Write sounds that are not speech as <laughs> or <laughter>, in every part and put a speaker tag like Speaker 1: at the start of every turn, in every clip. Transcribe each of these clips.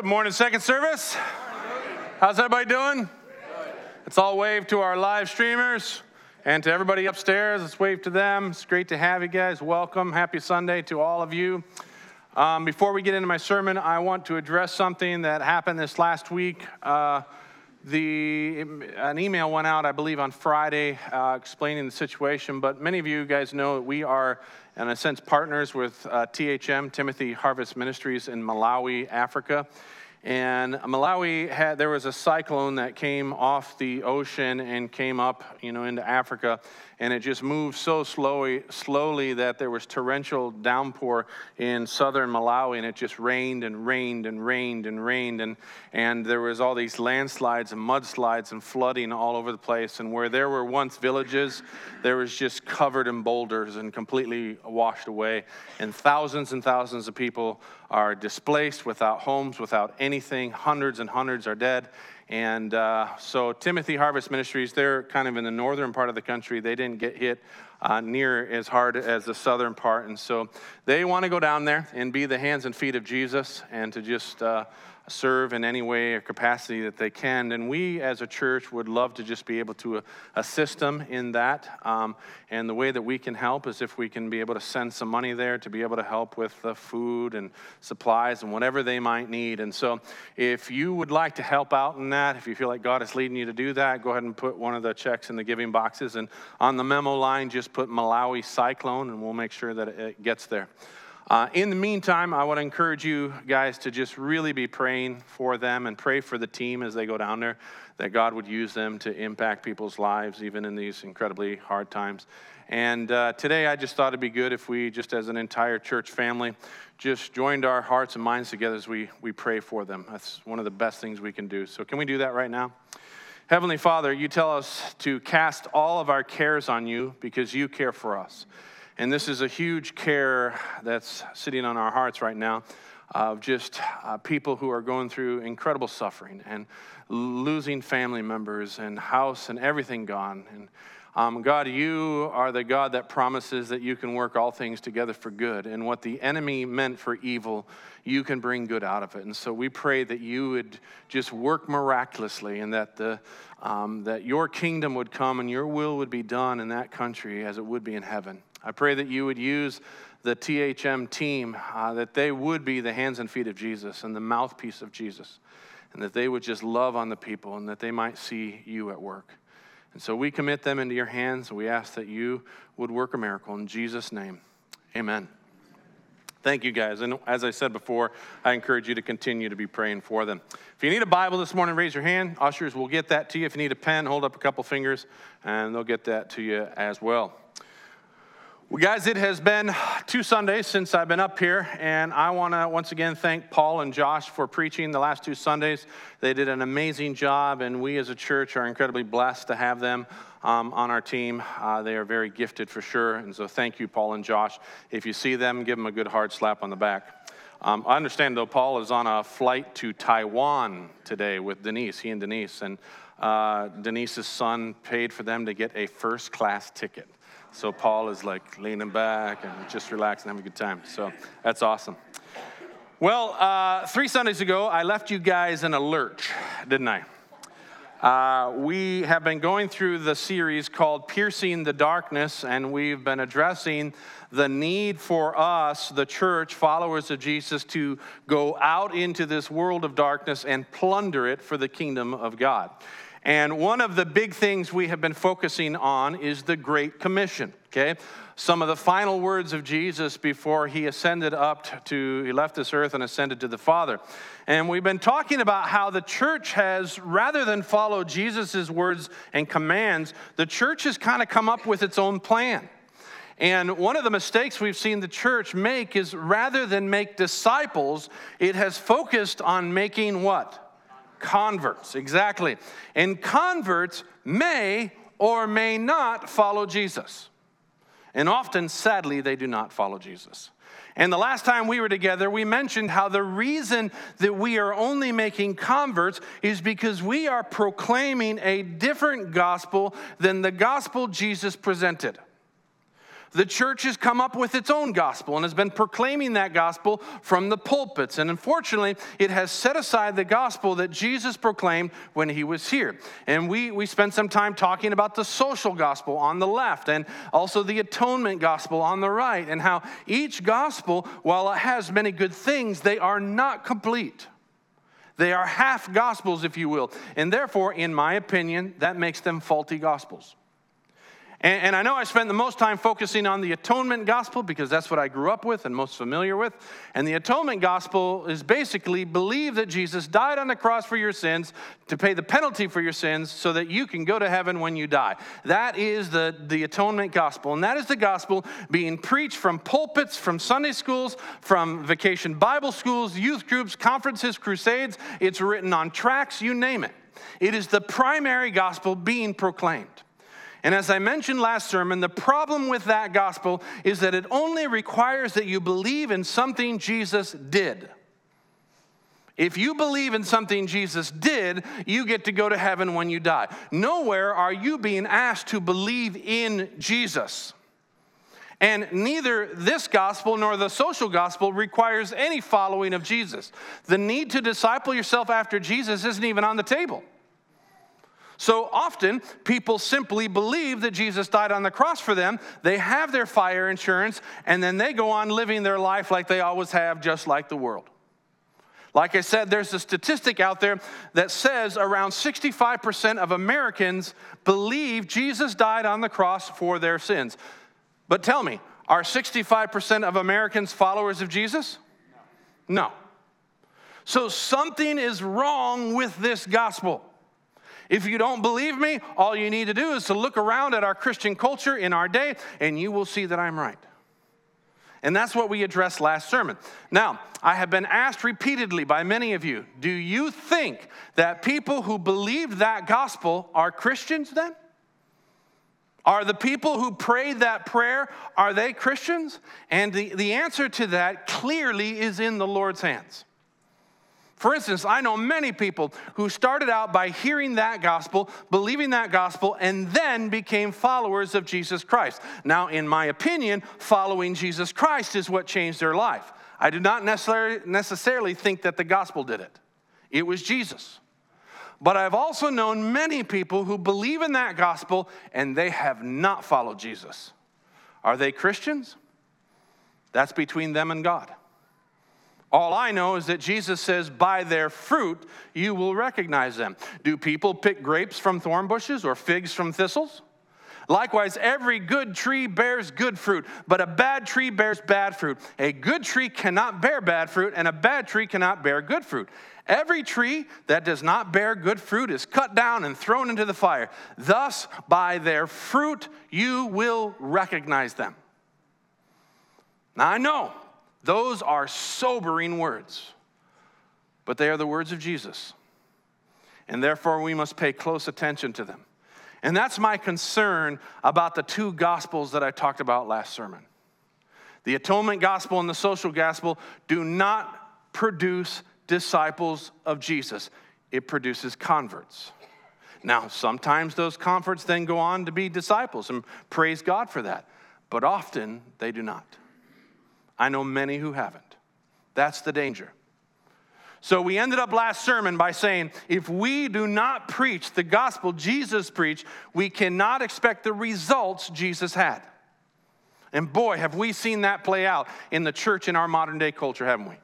Speaker 1: Good morning, second service. How's everybody doing? Let's all wave to our live streamers and to everybody upstairs. Let's wave to them. It's great to have you guys. Welcome. Happy Sunday to all of you. Um, before we get into my sermon, I want to address something that happened this last week. Uh, the, an email went out, I believe, on Friday uh, explaining the situation, but many of you guys know that we are, in a sense, partners with uh, THM, Timothy Harvest Ministries in Malawi, Africa. And Malawi had, there was a cyclone that came off the ocean and came up, you know, into Africa and it just moved so slowly, slowly that there was torrential downpour in southern Malawi, and it just rained and rained and rained and rained, and, and there was all these landslides and mudslides and flooding all over the place. And where there were once villages, there was just covered in boulders and completely washed away. And thousands and thousands of people are displaced without homes, without anything. Hundreds and hundreds are dead. And uh, so, Timothy Harvest Ministries, they're kind of in the northern part of the country. They didn't get hit uh, near as hard as the southern part. And so, they want to go down there and be the hands and feet of Jesus and to just. Uh, serve in any way or capacity that they can. And we as a church would love to just be able to uh, assist them in that. Um, and the way that we can help is if we can be able to send some money there to be able to help with the food and supplies and whatever they might need. And so if you would like to help out in that, if you feel like God is leading you to do that, go ahead and put one of the checks in the giving boxes. And on the memo line, just put Malawi Cyclone and we'll make sure that it gets there. Uh, in the meantime, I want to encourage you guys to just really be praying for them and pray for the team as they go down there, that God would use them to impact people's lives, even in these incredibly hard times. And uh, today, I just thought it'd be good if we, just as an entire church family, just joined our hearts and minds together as we, we pray for them. That's one of the best things we can do. So, can we do that right now? Heavenly Father, you tell us to cast all of our cares on you because you care for us. And this is a huge care that's sitting on our hearts right now of just uh, people who are going through incredible suffering and losing family members and house and everything gone. And um, God, you are the God that promises that you can work all things together for good. And what the enemy meant for evil, you can bring good out of it. And so we pray that you would just work miraculously and that, the, um, that your kingdom would come and your will would be done in that country as it would be in heaven. I pray that you would use the THM team, uh, that they would be the hands and feet of Jesus and the mouthpiece of Jesus, and that they would just love on the people and that they might see you at work. And so we commit them into your hands and we ask that you would work a miracle. In Jesus' name, amen. Thank you guys. And as I said before, I encourage you to continue to be praying for them. If you need a Bible this morning, raise your hand. Ushers will get that to you. If you need a pen, hold up a couple fingers and they'll get that to you as well. Well, guys, it has been two Sundays since I've been up here, and I want to once again thank Paul and Josh for preaching the last two Sundays. They did an amazing job, and we as a church are incredibly blessed to have them um, on our team. Uh, they are very gifted for sure, and so thank you, Paul and Josh. If you see them, give them a good hard slap on the back. Um, I understand, though, Paul is on a flight to Taiwan today with Denise, he and Denise, and uh, Denise's son paid for them to get a first class ticket. So Paul is like leaning back and just relaxing, having a good time. So that's awesome. Well, uh, three Sundays ago, I left you guys in a lurch, didn't I? Uh, we have been going through the series called Piercing the Darkness, and we've been addressing the need for us, the church, followers of Jesus, to go out into this world of darkness and plunder it for the kingdom of God. And one of the big things we have been focusing on is the Great Commission, okay? Some of the final words of Jesus before he ascended up to, he left this earth and ascended to the Father. And we've been talking about how the church has, rather than follow Jesus' words and commands, the church has kind of come up with its own plan. And one of the mistakes we've seen the church make is rather than make disciples, it has focused on making what? Converts, exactly. And converts may or may not follow Jesus. And often, sadly, they do not follow Jesus. And the last time we were together, we mentioned how the reason that we are only making converts is because we are proclaiming a different gospel than the gospel Jesus presented. The church has come up with its own gospel and has been proclaiming that gospel from the pulpits. And unfortunately, it has set aside the gospel that Jesus proclaimed when he was here. And we, we spent some time talking about the social gospel on the left and also the atonement gospel on the right, and how each gospel, while it has many good things, they are not complete. They are half gospels, if you will. And therefore, in my opinion, that makes them faulty gospels. And, and, I know I spent the most time focusing on the atonement gospel because that's what I grew up with and most familiar with. And the atonement gospel is basically believe that Jesus died on the cross for your sins to pay the penalty for your sins so that you can go to heaven when you die. That is the, the atonement gospel. And that is the gospel being preached from pulpits, from Sunday schools, from vacation Bible schools, youth groups, conferences, crusades. It's written on tracts, you name it. It is the primary gospel being proclaimed. And as I mentioned last sermon, the problem with that gospel is that it only requires that you believe in something Jesus did. If you believe in something Jesus did, you get to go to heaven when you die. Nowhere are you being asked to believe in Jesus. And neither this gospel nor the social gospel requires any following of Jesus. The need to disciple yourself after Jesus isn't even on the table. So often, people simply believe that Jesus died on the cross for them. They have their fire insurance, and then they go on living their life like they always have, just like the world. Like I said, there's a statistic out there that says around 65% of Americans believe Jesus died on the cross for their sins. But tell me, are 65% of Americans followers of Jesus? No. So something is wrong with this gospel. If you don't believe me, all you need to do is to look around at our Christian culture in our day, and you will see that I'm right. And that's what we addressed last sermon. Now, I have been asked repeatedly by many of you do you think that people who believe that gospel are Christians then? Are the people who prayed that prayer, are they Christians? And the, the answer to that clearly is in the Lord's hands. For instance, I know many people who started out by hearing that gospel, believing that gospel, and then became followers of Jesus Christ. Now, in my opinion, following Jesus Christ is what changed their life. I do not necessarily, think that the gospel did it, it was Jesus. But I've also known many people who believe in that gospel and they have not followed Jesus. Are they Christians? That's between them and God. All I know is that Jesus says, By their fruit you will recognize them. Do people pick grapes from thorn bushes or figs from thistles? Likewise, every good tree bears good fruit, but a bad tree bears bad fruit. A good tree cannot bear bad fruit, and a bad tree cannot bear good fruit. Every tree that does not bear good fruit is cut down and thrown into the fire. Thus, by their fruit you will recognize them. Now, I know those are sobering words, but they are the words of Jesus. And therefore, we must pay close attention to them. And that's my concern about the two gospels that I talked about last sermon. The atonement gospel and the social gospel do not produce disciples of Jesus, it produces converts. Now, sometimes those converts then go on to be disciples, and praise God for that, but often they do not. I know many who haven't. That's the danger. So we ended up last sermon by saying if we do not preach the gospel Jesus preached, we cannot expect the results Jesus had. And boy, have we seen that play out in the church in our modern day culture, haven't we?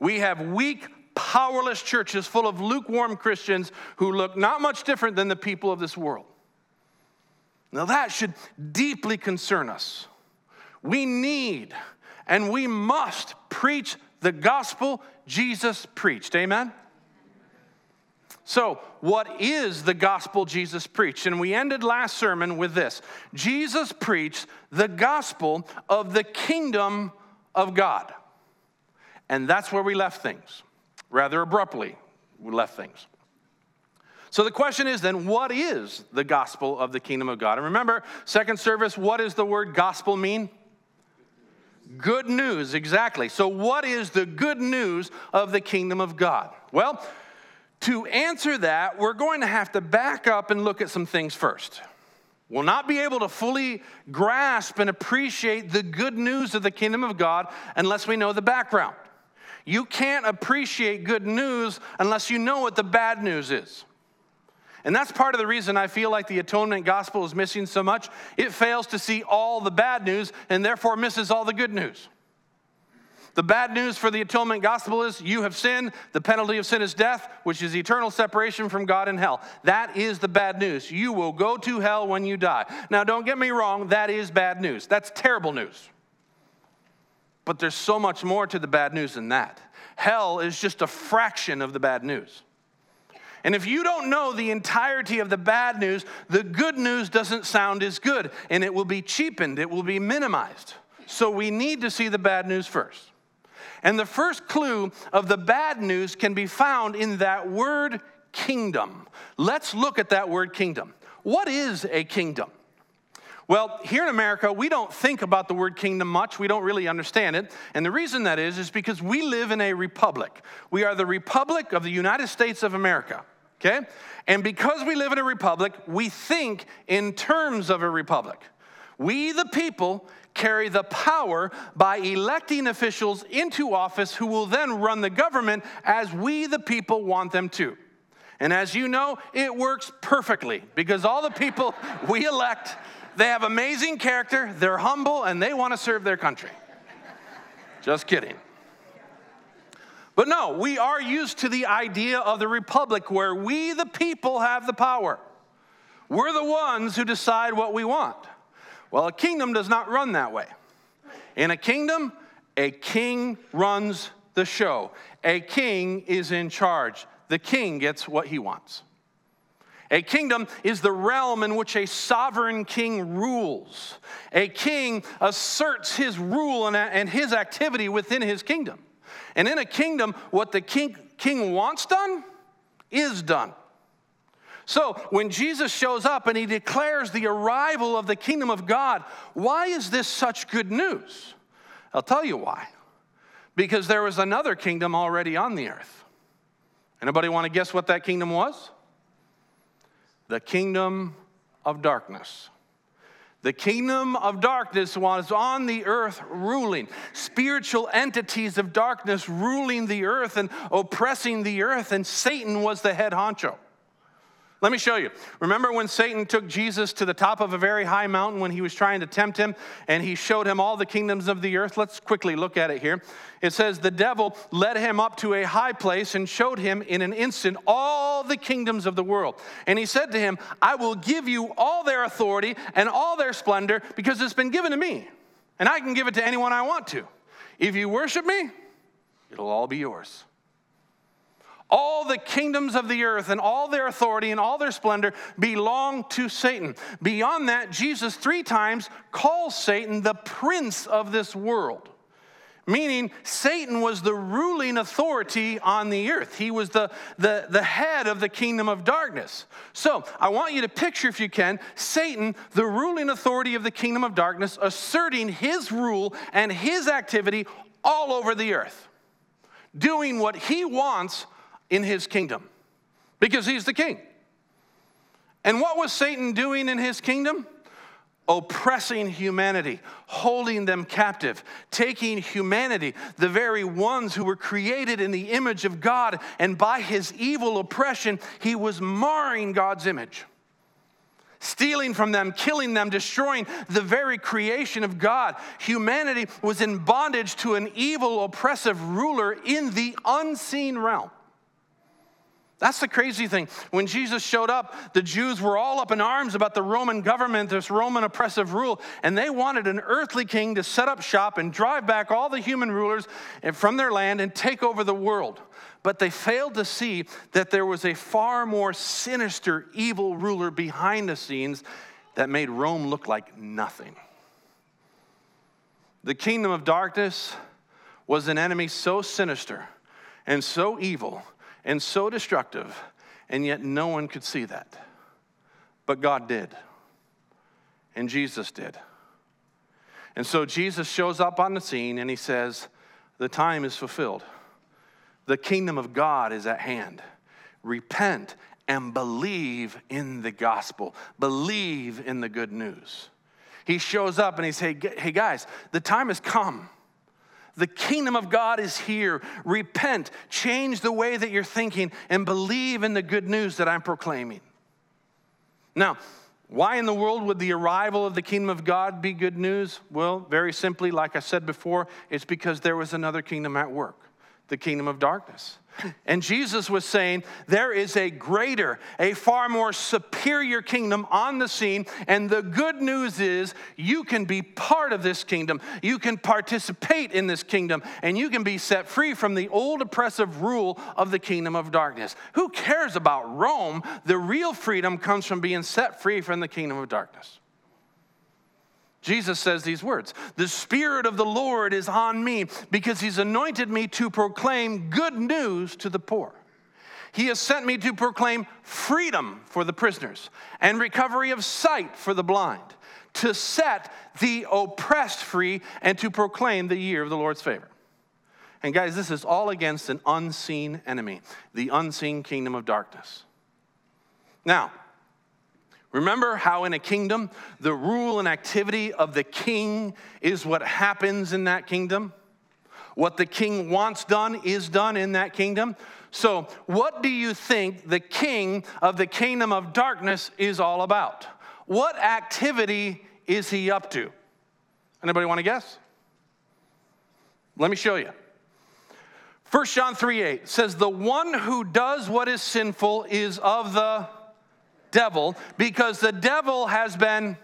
Speaker 1: We have weak, powerless churches full of lukewarm Christians who look not much different than the people of this world. Now, that should deeply concern us. We need and we must preach the gospel Jesus preached. Amen? So, what is the gospel Jesus preached? And we ended last sermon with this Jesus preached the gospel of the kingdom of God. And that's where we left things. Rather abruptly, we left things. So the question is then, what is the gospel of the kingdom of God? And remember, second service, what does the word gospel mean? Good news, exactly. So, what is the good news of the kingdom of God? Well, to answer that, we're going to have to back up and look at some things first. We'll not be able to fully grasp and appreciate the good news of the kingdom of God unless we know the background. You can't appreciate good news unless you know what the bad news is. And that's part of the reason I feel like the atonement gospel is missing so much. It fails to see all the bad news and therefore misses all the good news. The bad news for the atonement gospel is you have sinned. The penalty of sin is death, which is eternal separation from God in hell. That is the bad news. You will go to hell when you die. Now, don't get me wrong, that is bad news. That's terrible news. But there's so much more to the bad news than that. Hell is just a fraction of the bad news. And if you don't know the entirety of the bad news, the good news doesn't sound as good and it will be cheapened, it will be minimized. So we need to see the bad news first. And the first clue of the bad news can be found in that word kingdom. Let's look at that word kingdom. What is a kingdom? Well, here in America, we don't think about the word kingdom much. We don't really understand it. And the reason that is, is because we live in a republic. We are the Republic of the United States of America, okay? And because we live in a republic, we think in terms of a republic. We, the people, carry the power by electing officials into office who will then run the government as we, the people, want them to. And as you know, it works perfectly because all the people <laughs> we elect, they have amazing character, they're humble, and they want to serve their country. Just kidding. But no, we are used to the idea of the republic where we, the people, have the power. We're the ones who decide what we want. Well, a kingdom does not run that way. In a kingdom, a king runs the show. A king is in charge. The king gets what he wants. A kingdom is the realm in which a sovereign king rules. A king asserts his rule and, his activity within his kingdom. And in a kingdom, what the king, king wants done is done. So when Jesus shows up and he declares the arrival of the kingdom of God, why is this such good news? I'll tell you why. Because there was another kingdom already on the earth. Anybody want to guess what that kingdom was? The kingdom of darkness. The kingdom of darkness was on the earth ruling. Spiritual entities of darkness ruling the earth and oppressing the earth, and Satan was the head honcho. Let me show you. Remember when Satan took Jesus to the top of a very high mountain when he was trying to tempt him and he showed him all the kingdoms of the earth? Let's quickly look at it here. It says, The devil led him up to a high place and showed him in an instant all the kingdoms of the world. And he said to him, I will give you all their authority and all their splendor because it's been given to me, and I can give it to anyone I want to. If you worship me, it'll all be yours. All the kingdoms of the earth and all their authority and all their splendor belong to Satan. Beyond that, Jesus three times calls Satan the prince of this world meaning Satan was the ruling authority on the earth. He was the, the, the head of the kingdom of darkness. So I want you to picture, if you can, Satan, the ruling authority of the kingdom of darkness, asserting his rule and his activity all over the earth, doing what he wants in his kingdom because he's the king. And what was Satan doing in his kingdom? Oppressing humanity, holding them captive, taking humanity, the very ones who were created in the image of God, and by his evil oppression, he was marring God's image stealing from them, killing them, destroying the very creation of God. Humanity was in bondage to an evil, oppressive ruler in the unseen realm. That's the crazy thing. When Jesus showed up, the Jews were all up in arms about the Roman government, this Roman oppressive rule, and they wanted an earthly king to set up shop and drive back all the human rulers from their land and take over the world. But they failed to see that there was a far more sinister, evil ruler behind the scenes that made Rome look like nothing. The kingdom of darkness was an enemy so sinister and so evil and so destructive, and yet no one could see that. But God did, and Jesus did. And so Jesus shows up on the scene and he says, The time is fulfilled. The kingdom of God is at hand. Repent and believe in the gospel, believe in the good news. He shows up and he says, Hey, guys, the time has come. The kingdom of God is here. Repent, change the way that you're thinking, and believe in the good news that I'm proclaiming. Now, why in the world would the arrival of the kingdom of God be good news? Well, very simply, like I said before, it's because there was another kingdom at work the kingdom of darkness. And Jesus was saying, There is a greater, a far more superior kingdom on the scene. And the good news is, you can be part of this kingdom. You can participate in this kingdom, and you can be set free from the old oppressive rule of the kingdom of darkness. Who cares about Rome? The real freedom comes from being set free from the kingdom of darkness. Jesus says these words The Spirit of the Lord is on me because He's anointed me to proclaim good news to the poor. He has sent me to proclaim freedom for the prisoners and recovery of sight for the blind, to set the oppressed free, and to proclaim the year of the Lord's favor. And guys, this is all against an unseen enemy, the unseen kingdom of darkness. Now, Remember how in a kingdom, the rule and activity of the king is what happens in that kingdom? What the king wants done is done in that kingdom. So, what do you think the king of the kingdom of darkness is all about? What activity is he up to? Anybody want to guess? Let me show you. 1 John 3 8 says, The one who does what is sinful is of the devil because the devil has been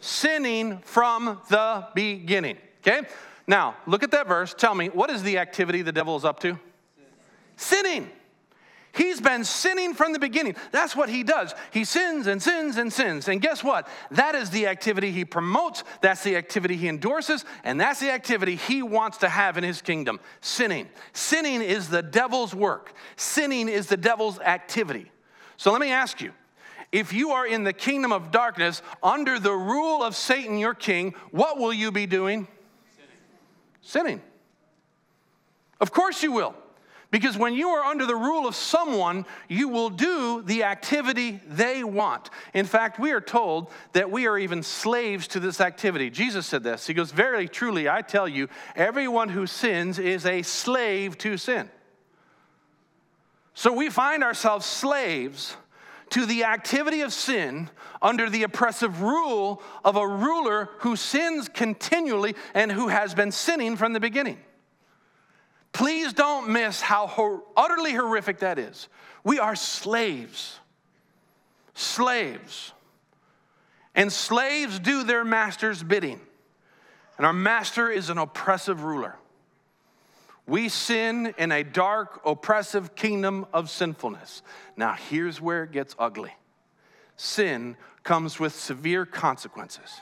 Speaker 1: sinning from the beginning. Okay? Now, look at that verse. Tell me, what is the activity the devil is up to? Sinning. He's been sinning from the beginning. That's what he does. He sins and sins and sins. And guess what? That is the activity he promotes, that's the activity he endorses, and that's the activity he wants to have in his kingdom sinning. Sinning is the devil's work, sinning is the devil's activity. So let me ask you if you are in the kingdom of darkness under the rule of Satan, your king, what will you be doing? Sinning. Sinning. Of course you will. Because when you are under the rule of someone, you will do the activity they want. In fact, we are told that we are even slaves to this activity. Jesus said this. He goes, Verily, truly, I tell you, everyone who sins is a slave to sin. So we find ourselves slaves to the activity of sin under the oppressive rule of a ruler who sins continually and who has been sinning from the beginning. Please don't miss how hor- utterly horrific that is. We are slaves. Slaves. And slaves do their master's bidding. And our master is an oppressive ruler. We sin in a dark, oppressive kingdom of sinfulness. Now, here's where it gets ugly sin comes with severe consequences.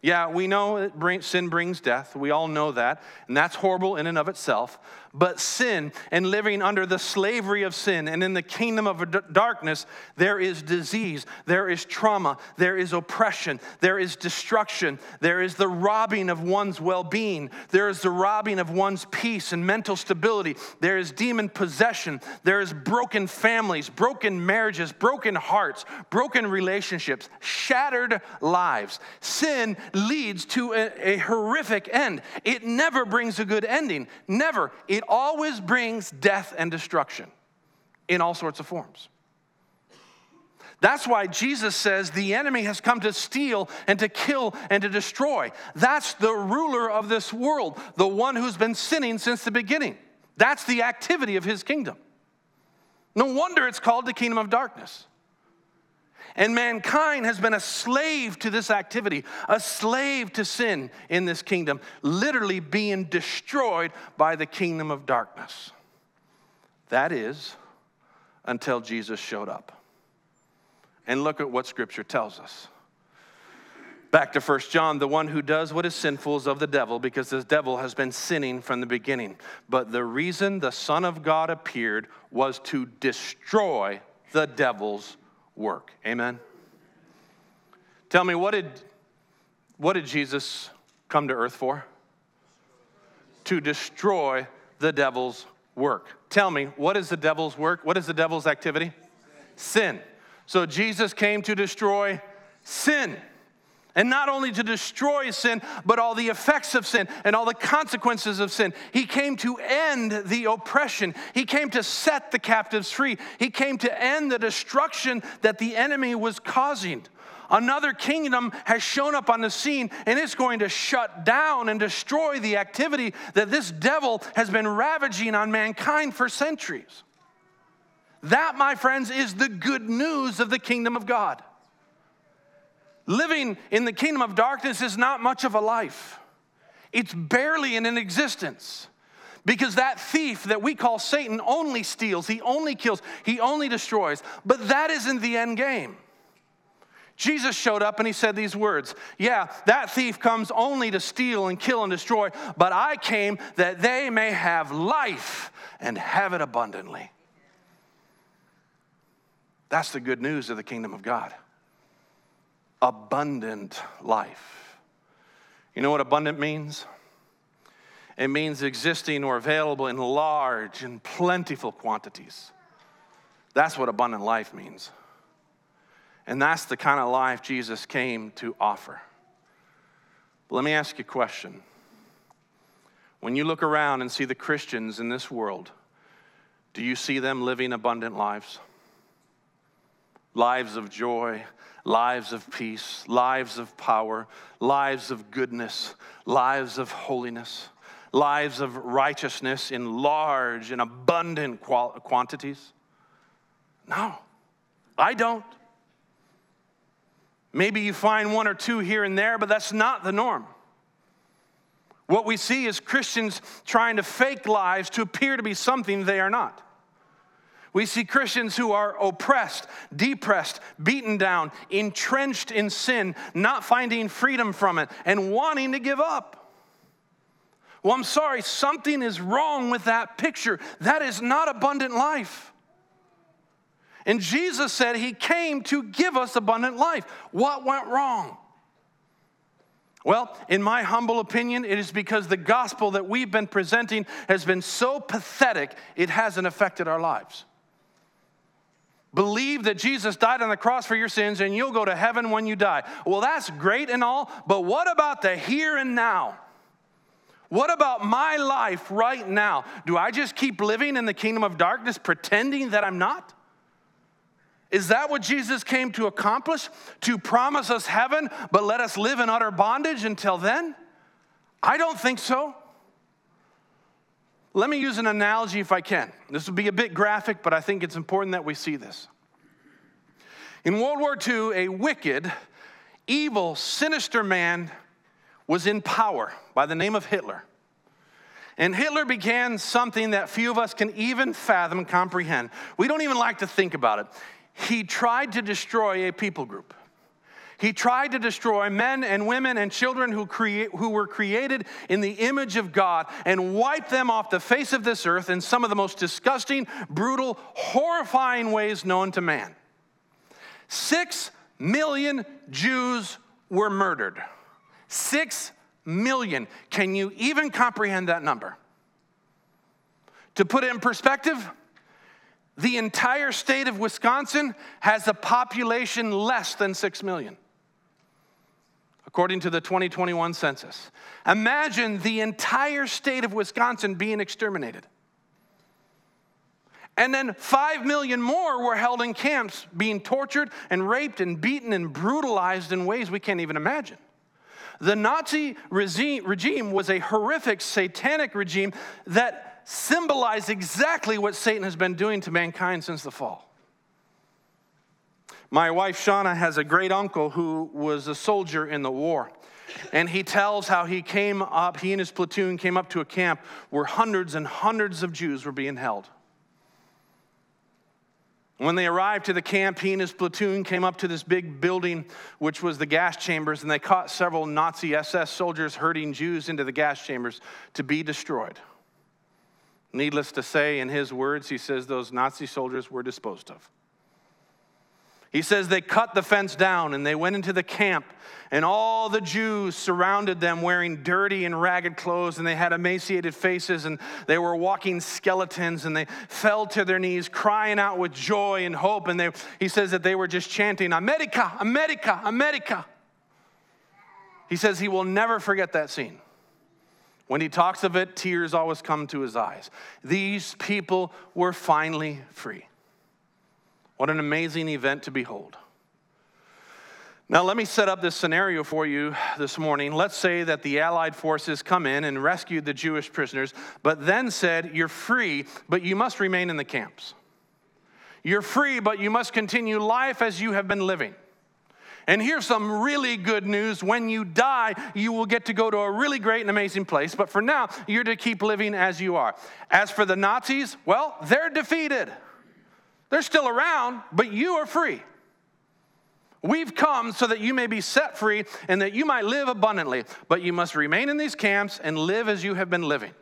Speaker 1: Yeah, we know that sin brings death. We all know that. And that's horrible in and of itself. But sin and living under the slavery of sin and in the kingdom of darkness, there is disease, there is trauma, there is oppression, there is destruction, there is the robbing of one's well being, there is the robbing of one's peace and mental stability, there is demon possession, there is broken families, broken marriages, broken hearts, broken relationships, shattered lives. Sin leads to a, a horrific end. It never brings a good ending. Never. It always brings death and destruction in all sorts of forms. That's why Jesus says the enemy has come to steal and to kill and to destroy. That's the ruler of this world, the one who's been sinning since the beginning. That's the activity of his kingdom. No wonder it's called the kingdom of darkness. And mankind has been a slave to this activity, a slave to sin in this kingdom, literally being destroyed by the kingdom of darkness. That is until Jesus showed up. And look at what scripture tells us. Back to 1 John, the one who does what is sinful is of the devil because the devil has been sinning from the beginning. But the reason the Son of God appeared was to destroy the devil's work. Amen? Tell me, what did, what did Jesus come to earth for? To destroy the devil's work. Tell me, what is the devil's work? What is the devil's activity? sin. So Jesus came to destroy sin. And not only to destroy sin, but all the effects of sin and all the consequences of sin. He came to end the oppression. He came to set the captives free. He came to end the destruction that the enemy was causing. Another kingdom has shown up on the scene and it's going to shut down and destroy the activity that this devil has been ravaging on mankind for centuries. That, my friends, is the good news of the kingdom of God. Living in the kingdom of darkness is not much of a life, it's barely in an existence. Because that thief that we call Satan only steals, he only kills, he only destroys. But that isn't the end game. Jesus showed up and he said these words Yeah, that thief comes only to steal and kill and destroy, but I came that they may have life and have it abundantly. That's the good news of the kingdom of God abundant life. You know what abundant means? It means existing or available in large and plentiful quantities. That's what abundant life means. And that's the kind of life Jesus came to offer. But let me ask you a question. When you look around and see the Christians in this world, do you see them living abundant lives? Lives of joy, lives of peace, lives of power, lives of goodness, lives of holiness, lives of righteousness in large and abundant quantities? No, I don't. Maybe you find one or two here and there, but that's not the norm. What we see is Christians trying to fake lives to appear to be something they are not. We see Christians who are oppressed, depressed, beaten down, entrenched in sin, not finding freedom from it, and wanting to give up. Well, I'm sorry, something is wrong with that picture. That is not abundant life. And Jesus said he came to give us abundant life. What went wrong? Well, in my humble opinion, it is because the gospel that we've been presenting has been so pathetic, it hasn't affected our lives. Believe that Jesus died on the cross for your sins and you'll go to heaven when you die. Well, that's great and all, but what about the here and now? What about my life right now? Do I just keep living in the kingdom of darkness pretending that I'm not? Is that what Jesus came to accomplish? To promise us heaven, but let us live in utter bondage until then? I don't think so. Let me use an analogy if I can. This will be a bit graphic, but I think it's important that we see this. In World War II, a wicked, evil, sinister man was in power by the name of Hitler. And Hitler began something that few of us can even fathom and comprehend. We don't even like to think about it. He tried to destroy a people group. He tried to destroy men and women and children who, create, who were created in the image of God and wipe them off the face of this earth in some of the most disgusting, brutal, horrifying ways known to man. Six million Jews were murdered. Six million. Can you even comprehend that number? To put it in perspective, the entire state of Wisconsin has a population less than six million according to the 2021 census. Imagine the entire state of Wisconsin being exterminated. And then five million more were held in camps, being tortured and raped and beaten and brutalized in ways we can't even imagine. The Nazi regime was a horrific satanic regime that symbolized exactly what Satan has been doing to mankind since the fall. My wife Shauna has a great uncle who was a soldier in the war. And he tells how he came up, he and his platoon came up to a camp where hundreds and hundreds of Jews were being held. When they arrived to the camp, he and his platoon came up to this big building, which was the gas chambers, and they caught several Nazi SS soldiers herding Jews into the gas chambers to be destroyed. Needless to say, in his words, he says those Nazi soldiers were disposed of. He says they cut the fence down and they went into the camp, and all the Jews surrounded them wearing dirty and ragged clothes, and they had emaciated faces, and they were walking skeletons, and they fell to their knees, crying out with joy and hope. And they, he says that they were just chanting, America, America, America. He says he will never forget that scene. When he talks of it, tears always come to his eyes. These people were finally free. What an amazing event to behold. Now, let me set up this scenario for you this morning. Let's say that the Allied forces come in and rescued the Jewish prisoners, but then said, You're free, but you must remain in the camps. You're free, but you must continue life as you have been living. And here's some really good news. When you die, you will get to go to a really great and amazing place. But for now, you're to keep living as you are. As for the Nazis, well, they're defeated. They're still around, but you are free. We've come so that you may be set free and that you might live abundantly, but you must remain in these camps and live as you have been living.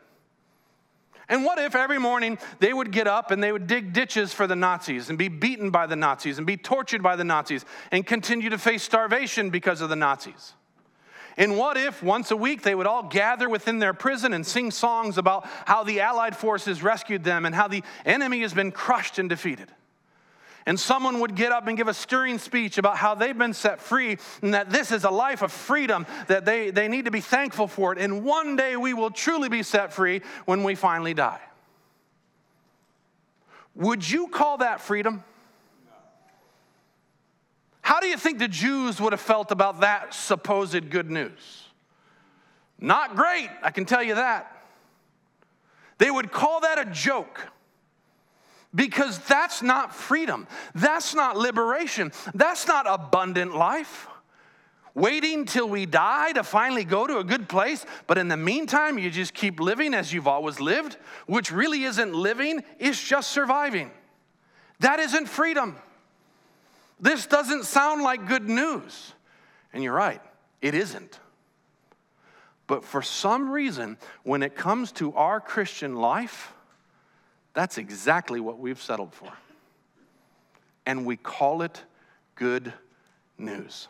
Speaker 1: And what if every morning they would get up and they would dig ditches for the Nazis and be beaten by the Nazis and be tortured by the Nazis and continue to face starvation because of the Nazis? And what if once a week they would all gather within their prison and sing songs about how the Allied forces rescued them and how the enemy has been crushed and defeated? and someone would get up and give a stirring speech about how they've been set free and that this is a life of freedom, that they, they need to be thankful for it. And one day we will truly be set free when we finally die. Would you call that freedom? How do you think the Jews would have felt about that supposed good news? Not great, I can tell you that. They would call that a joke because that's not freedom. That's not liberation. That's not abundant life. Waiting till we die to finally go to a good place, but in the meantime, you just keep living as you've always lived, which really isn't living, it's just surviving. That isn't freedom. This doesn't sound like good news. And you're right, it isn't. But for some reason, when it comes to our Christian life, that's exactly what we've settled for. And we call it good news.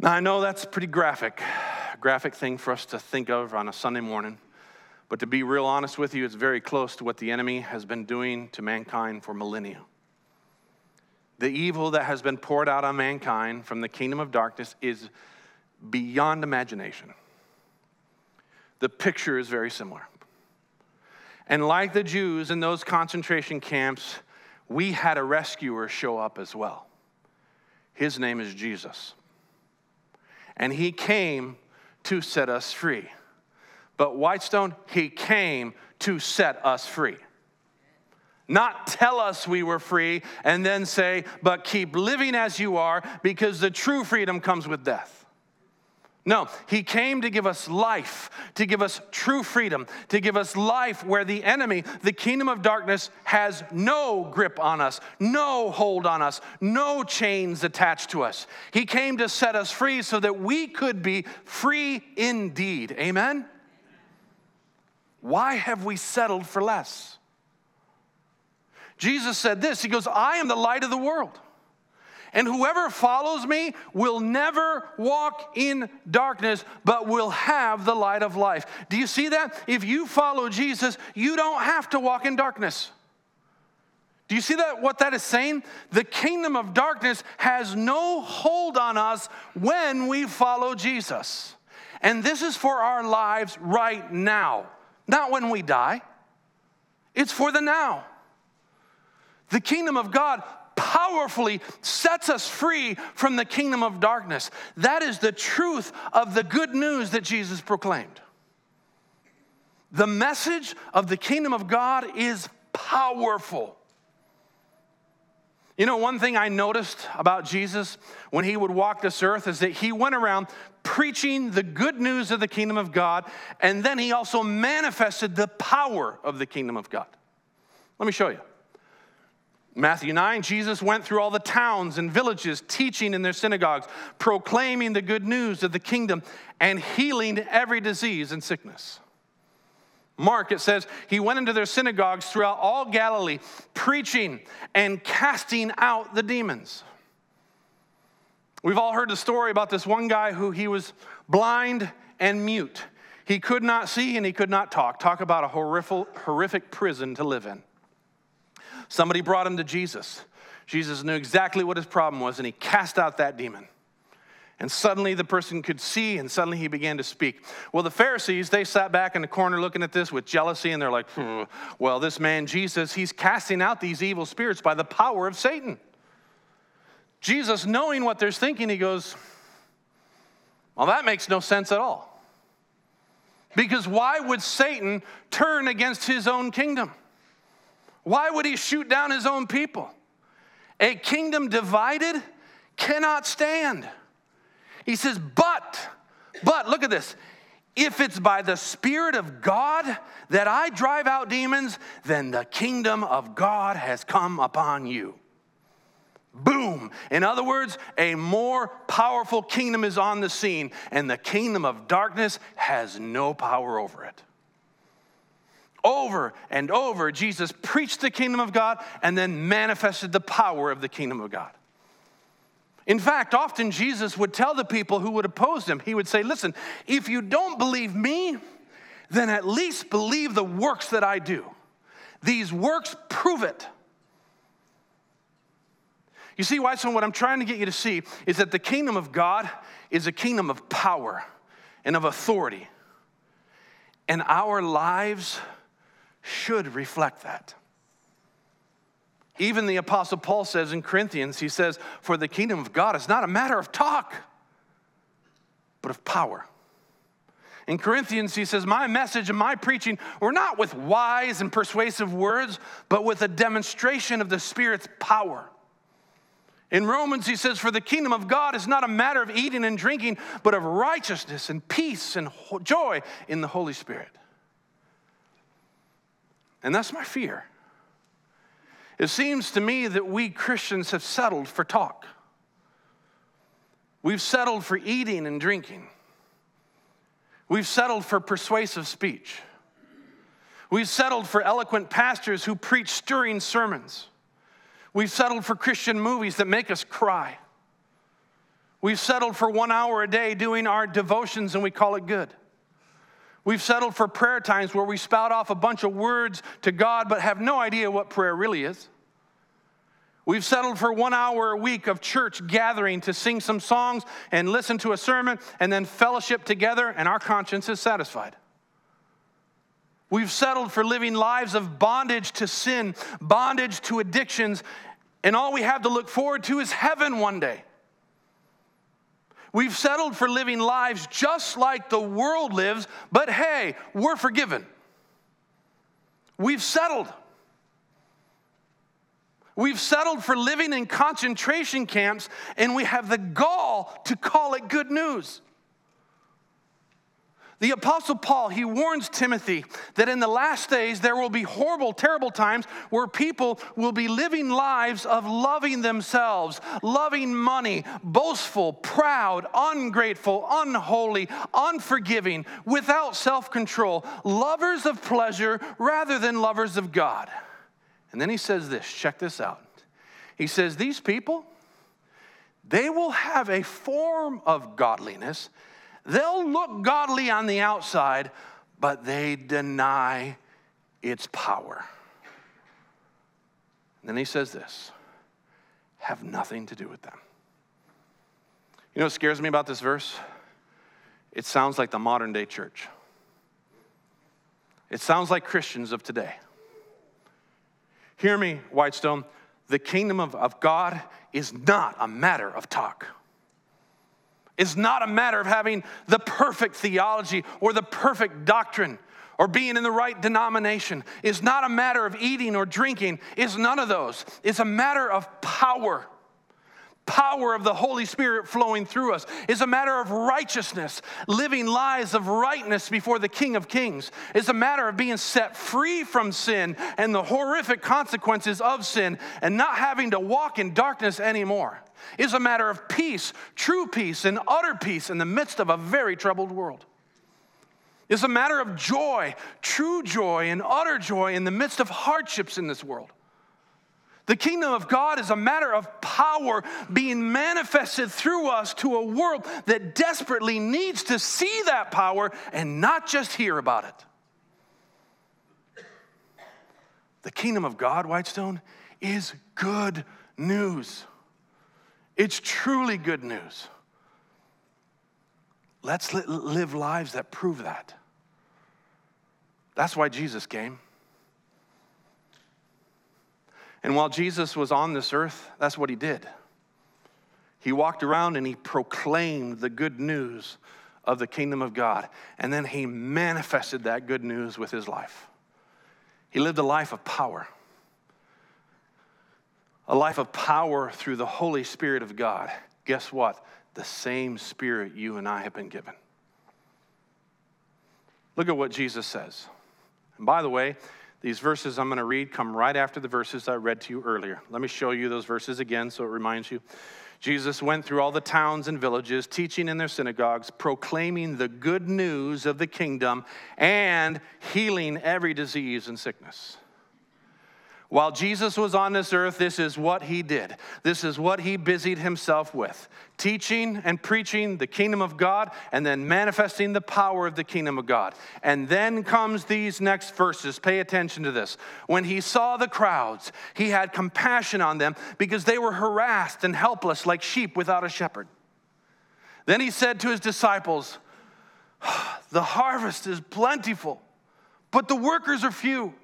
Speaker 1: Now, I know that's pretty graphic, graphic thing for us to think of on a Sunday morning. But to be real honest with you, it's very close to what the enemy has been doing to mankind for millennia. The evil that has been poured out on mankind from the kingdom of darkness is beyond imagination. The picture is very similar. And like the Jews in those concentration camps, we had a rescuer show up as well. His name is Jesus. And he came to set us free. But Whitestone, he came to set us free. Not tell us we were free and then say, but keep living as you are because the true freedom comes with death. No, he came to give us life, to give us true freedom, to give us life where the enemy, the kingdom of darkness, has no grip on us, no hold on us, no chains attached to us. He came to set us free so that we could be free indeed. Amen? Why have we settled for less? Jesus said this He goes, I am the light of the world. And whoever follows me will never walk in darkness, but will have the light of life. Do you see that? If you follow Jesus, you don't have to walk in darkness. Do you see that what that is saying? The kingdom of darkness has no hold on us when we follow Jesus. And this is for our lives right now, not when we die. It's for the now. The kingdom of God powerfully sets us free from the kingdom of darkness. That is the truth of the good news that Jesus proclaimed. The message of the kingdom of God is powerful. You know, one thing I noticed about Jesus when he would walk this earth is that he went around preaching the good news of the kingdom of God, and then he also manifested the power of the kingdom of God. Let me show you. Matthew 9, Jesus went through all the towns and villages, teaching in their synagogues, proclaiming the good news of the kingdom, and healing every disease and sickness. Mark, it says, he went into their synagogues throughout all Galilee, preaching and casting out the demons. We've all heard the story about this one guy who he was blind and mute. He could not see and he could not talk. Talk about a horrific, horrific prison to live in. Somebody brought him to Jesus. Jesus knew exactly what his problem was and he cast out that demon. And suddenly the person could see, and suddenly he began to speak. Well, the Pharisees, they sat back in the corner looking at this with jealousy, and they're like, hmm, well, this man, Jesus, he's casting out these evil spirits by the power of Satan. Jesus, knowing what they're thinking, he goes, well, that makes no sense at all. Because why would Satan turn against his own kingdom? Why would he shoot down his own people? A kingdom divided cannot stand. He says, but, but, look at this. If it's by the Spirit of God that I drive out demons, then the kingdom of God has come upon you. Boom. In other words, a more powerful kingdom is on the scene, and the kingdom of darkness has no power over it. Over and over, Jesus preached the kingdom of God and then manifested the power of the kingdom of God. In fact, often Jesus would tell the people who would oppose him, he would say, Listen, if you don't believe me, then at least believe the works that I do. These works prove it. You see, why? So, what I'm trying to get you to see is that the kingdom of God is a kingdom of power and of authority. And our lives should reflect that. Even the Apostle Paul says in Corinthians, he says, For the kingdom of God is not a matter of talk, but of power. In Corinthians, he says, My message and my preaching were not with wise and persuasive words, but with a demonstration of the Spirit's power. In Romans, he says, For the kingdom of God is not a matter of eating and drinking, but of righteousness and peace and joy in the Holy Spirit. And that's my fear. It seems to me that we Christians have settled for talk. We've settled for eating and drinking. We've settled for persuasive speech. We've settled for eloquent pastors who preach stirring sermons. We've settled for Christian movies that make us cry. We've settled for one hour a day doing our devotions and we call it good. We've settled for prayer times where we spout off a bunch of words to God but have no idea what prayer really is. We've settled for one hour a week of church gathering to sing some songs and listen to a sermon and then fellowship together, and our conscience is satisfied. We've settled for living lives of bondage to sin, bondage to addictions, and all we have to look forward to is heaven one day. We've settled for living lives just like the world lives, but hey, we're forgiven. We've settled. We've settled for living in concentration camps, and we have the gall to call it good news. The Apostle Paul, he warns Timothy that in the last days there will be horrible, terrible times where people will be living lives of loving themselves, loving money, boastful, proud, ungrateful, unholy, unforgiving, without self control, lovers of pleasure rather than lovers of God. And then he says this check this out. He says, These people, they will have a form of godliness They'll look godly on the outside, but they deny its power. And then he says this have nothing to do with them. You know what scares me about this verse? It sounds like the modern day church. It sounds like Christians of today. Hear me, Whitestone. The kingdom of, of God is not a matter of talk is not a matter of having the perfect theology or the perfect doctrine or being in the right denomination. It's not a matter of eating or drinking. It's none of those. It's a matter of power. Power of the Holy Spirit flowing through us is a matter of righteousness, living lives of rightness before the King of Kings. It's a matter of being set free from sin and the horrific consequences of sin and not having to walk in darkness anymore is a matter of peace, true peace, and utter peace in the midst of a very troubled world. It's a matter of joy, true joy and utter joy in the midst of hardships in this world. The kingdom of God is a matter of power being manifested through us to a world that desperately needs to see that power and not just hear about it. The kingdom of God, Whitestone, is good news. It's truly good news. Let's live lives that prove that. That's why Jesus came. And while Jesus was on this earth, that's what he did. He walked around and he proclaimed the good news of the kingdom of God. And then he manifested that good news with his life. He lived a life of power, a life of power through the Holy Spirit of God. Guess what? The same Spirit you and I have been given. Look at what Jesus says. And by the way, these verses I'm going to read come right after the verses I read to you earlier. Let me show you those verses again so it reminds you. Jesus went through all the towns and villages, teaching in their synagogues, proclaiming the good news of the kingdom, and healing every disease and sickness. While Jesus was on this earth, this is what he did. This is what he busied himself with teaching and preaching the kingdom of God, and then manifesting the power of the kingdom of God. And then comes these next verses. Pay attention to this. When he saw the crowds, he had compassion on them because they were harassed and helpless like sheep without a shepherd. Then he said to his disciples, ah, The harvest is plentiful, but the workers are few.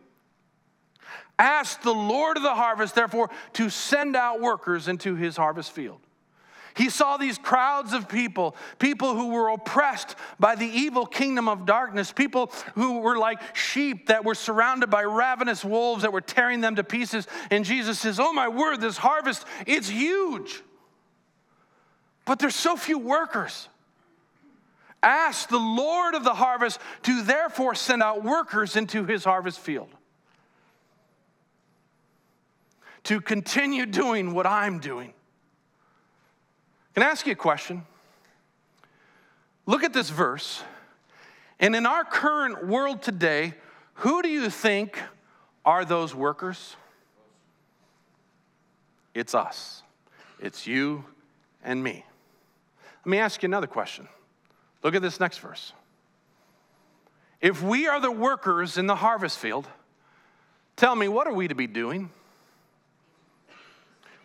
Speaker 1: Ask the Lord of the harvest, therefore, to send out workers into his harvest field. He saw these crowds of people, people who were oppressed by the evil kingdom of darkness, people who were like sheep that were surrounded by ravenous wolves that were tearing them to pieces. And Jesus says, Oh my word, this harvest, it's huge. But there's so few workers. Ask the Lord of the harvest to therefore send out workers into his harvest field. To continue doing what I'm doing. Can I ask you a question? Look at this verse. And in our current world today, who do you think are those workers? It's us. It's you and me. Let me ask you another question. Look at this next verse. If we are the workers in the harvest field, tell me, what are we to be doing?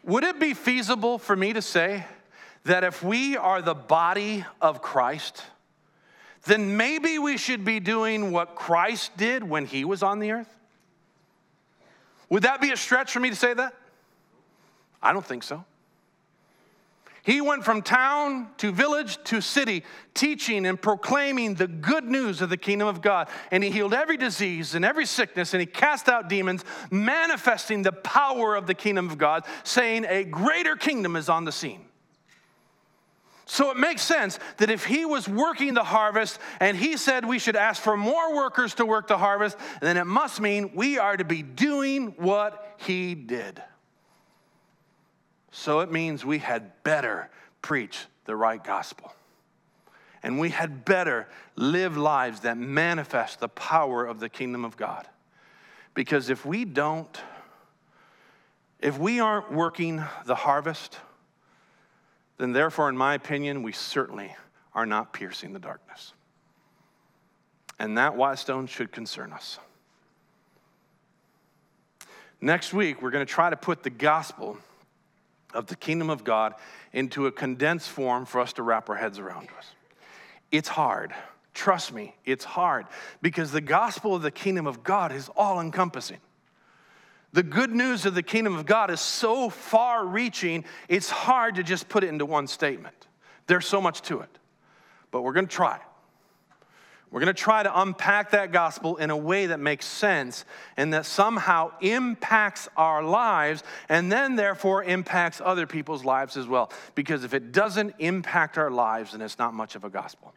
Speaker 1: Would it be feasible for me to say that if we are the body of Christ, then maybe we should be doing what Christ did when he was on the earth? Would that be a stretch for me to say that? I don't think so. He went from town to village to city, teaching and proclaiming the good news of the kingdom of God. And he healed every disease and every sickness, and he cast out demons, manifesting the power of the kingdom of God, saying, A greater kingdom is on the scene. So it makes sense that if he was working the harvest and he said we should ask for more workers to work the harvest, then it must mean we are to be doing what he did. So it means we had better preach the right gospel. And we had better live lives that manifest the power of the kingdom of God. Because if we don't, if we aren't working the harvest, then therefore, in my opinion, we certainly are not piercing the darkness. And that Whitestone should concern us. Next week, we're going to try to put the gospel of the kingdom of God into a condensed form for us to wrap our heads around us. It's hard. Trust me, it's hard because the gospel of the kingdom of God is all encompassing. The good news of the kingdom of God is so far reaching, it's hard to just put it into one statement. There's so much to it. But we're going to try. We're going to try to unpack that gospel in a way that makes sense and that somehow impacts our lives and then, therefore, impacts other people's lives as well. Because if it doesn't impact our lives, then it's not much of a gospel.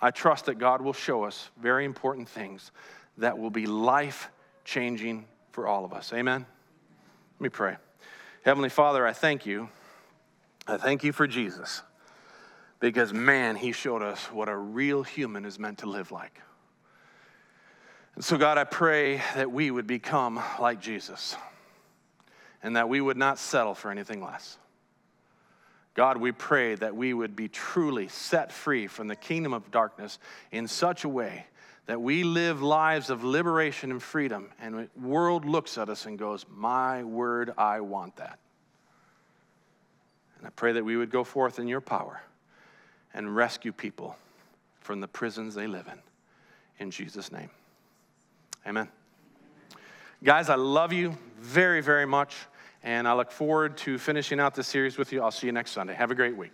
Speaker 1: I trust that God will show us very important things that will be life changing for all of us. Amen? Let me pray. Heavenly Father, I thank you. I thank you for Jesus Because, man, he showed us what a real human is meant to live like. And so, God, I pray that we would become like Jesus and that we would not settle for anything less. God, we pray that we would be truly set free from the kingdom of darkness in such a way that we live lives of liberation and freedom, and the world looks at us and goes, My word, I want that. And I pray that we would go forth in your power and rescue people from the prisons they live in. In Jesus' name. Amen. Guys, I love you very, very much, and I look forward to finishing out this series with you. I'll see you next Sunday. Have a great week.